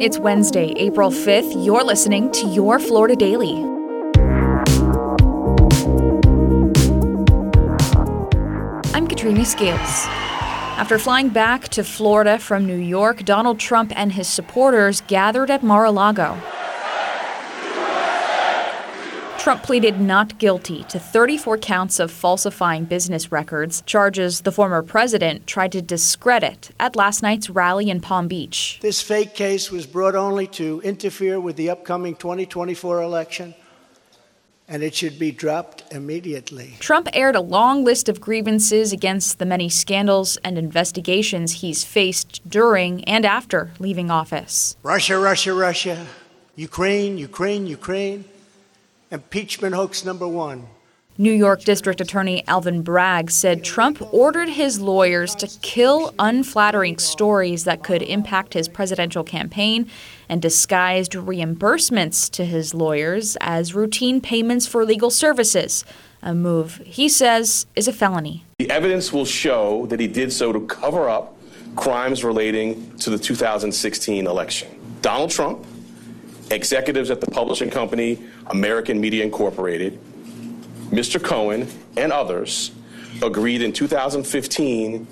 It's Wednesday, April 5th. You're listening to Your Florida Daily. I'm Katrina Scales. After flying back to Florida from New York, Donald Trump and his supporters gathered at Mar a Lago. Trump pleaded not guilty to 34 counts of falsifying business records, charges the former president tried to discredit at last night's rally in Palm Beach. This fake case was brought only to interfere with the upcoming 2024 election, and it should be dropped immediately. Trump aired a long list of grievances against the many scandals and investigations he's faced during and after leaving office. Russia, Russia, Russia, Ukraine, Ukraine, Ukraine. Impeachment hoax number one. New York District Attorney Alvin Bragg said Trump ordered his lawyers to kill unflattering stories that could impact his presidential campaign and disguised reimbursements to his lawyers as routine payments for legal services, a move he says is a felony. The evidence will show that he did so to cover up crimes relating to the 2016 election. Donald Trump executives at the publishing company American Media Incorporated, Mr. Cohen, and others agreed in 2015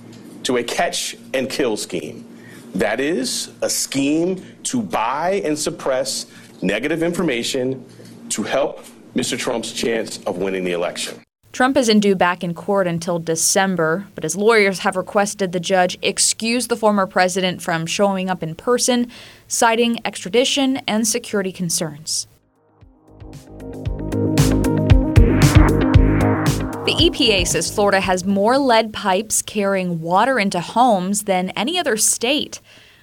to a catch and kill scheme. That is, a scheme to buy and suppress negative information to help Mr. Trump's chance of winning the election. Trump isn't due back in court until December, but his lawyers have requested the judge excuse the former president from showing up in person, citing extradition and security concerns. The EPA says Florida has more lead pipes carrying water into homes than any other state.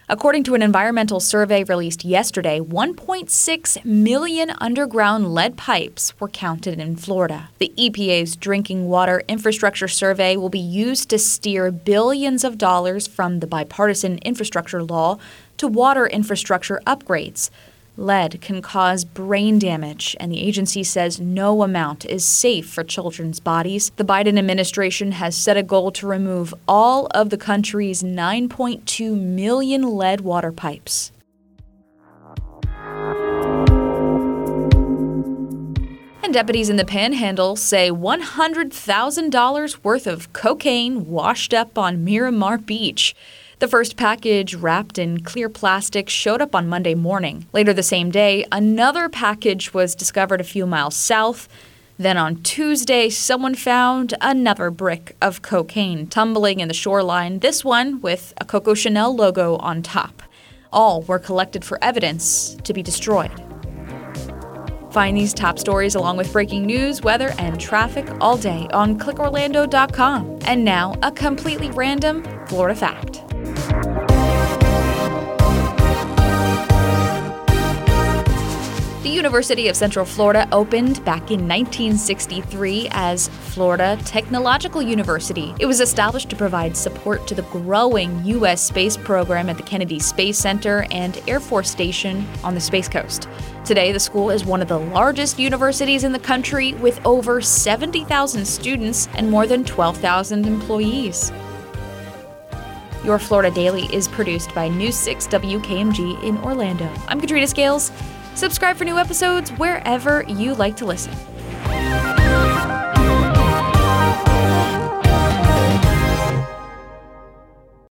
According to an environmental survey released yesterday, 1.6 million underground lead pipes were counted in Florida. The EPA's drinking water infrastructure survey will be used to steer billions of dollars from the bipartisan infrastructure law to water infrastructure upgrades. Lead can cause brain damage, and the agency says no amount is safe for children's bodies. The Biden administration has set a goal to remove all of the country's 9.2 million lead water pipes. And deputies in the panhandle say $100,000 worth of cocaine washed up on Miramar Beach. The first package, wrapped in clear plastic, showed up on Monday morning. Later the same day, another package was discovered a few miles south. Then on Tuesday, someone found another brick of cocaine tumbling in the shoreline, this one with a Coco Chanel logo on top. All were collected for evidence to be destroyed. Find these top stories along with breaking news, weather, and traffic all day on clickorlando.com. And now, a completely random Florida fact. The University of Central Florida opened back in 1963 as Florida Technological University. It was established to provide support to the growing U.S. space program at the Kennedy Space Center and Air Force Station on the Space Coast. Today, the school is one of the largest universities in the country with over 70,000 students and more than 12,000 employees. Your Florida Daily is produced by News 6 WKMG in Orlando. I'm Katrina Scales. Subscribe for new episodes wherever you like to listen.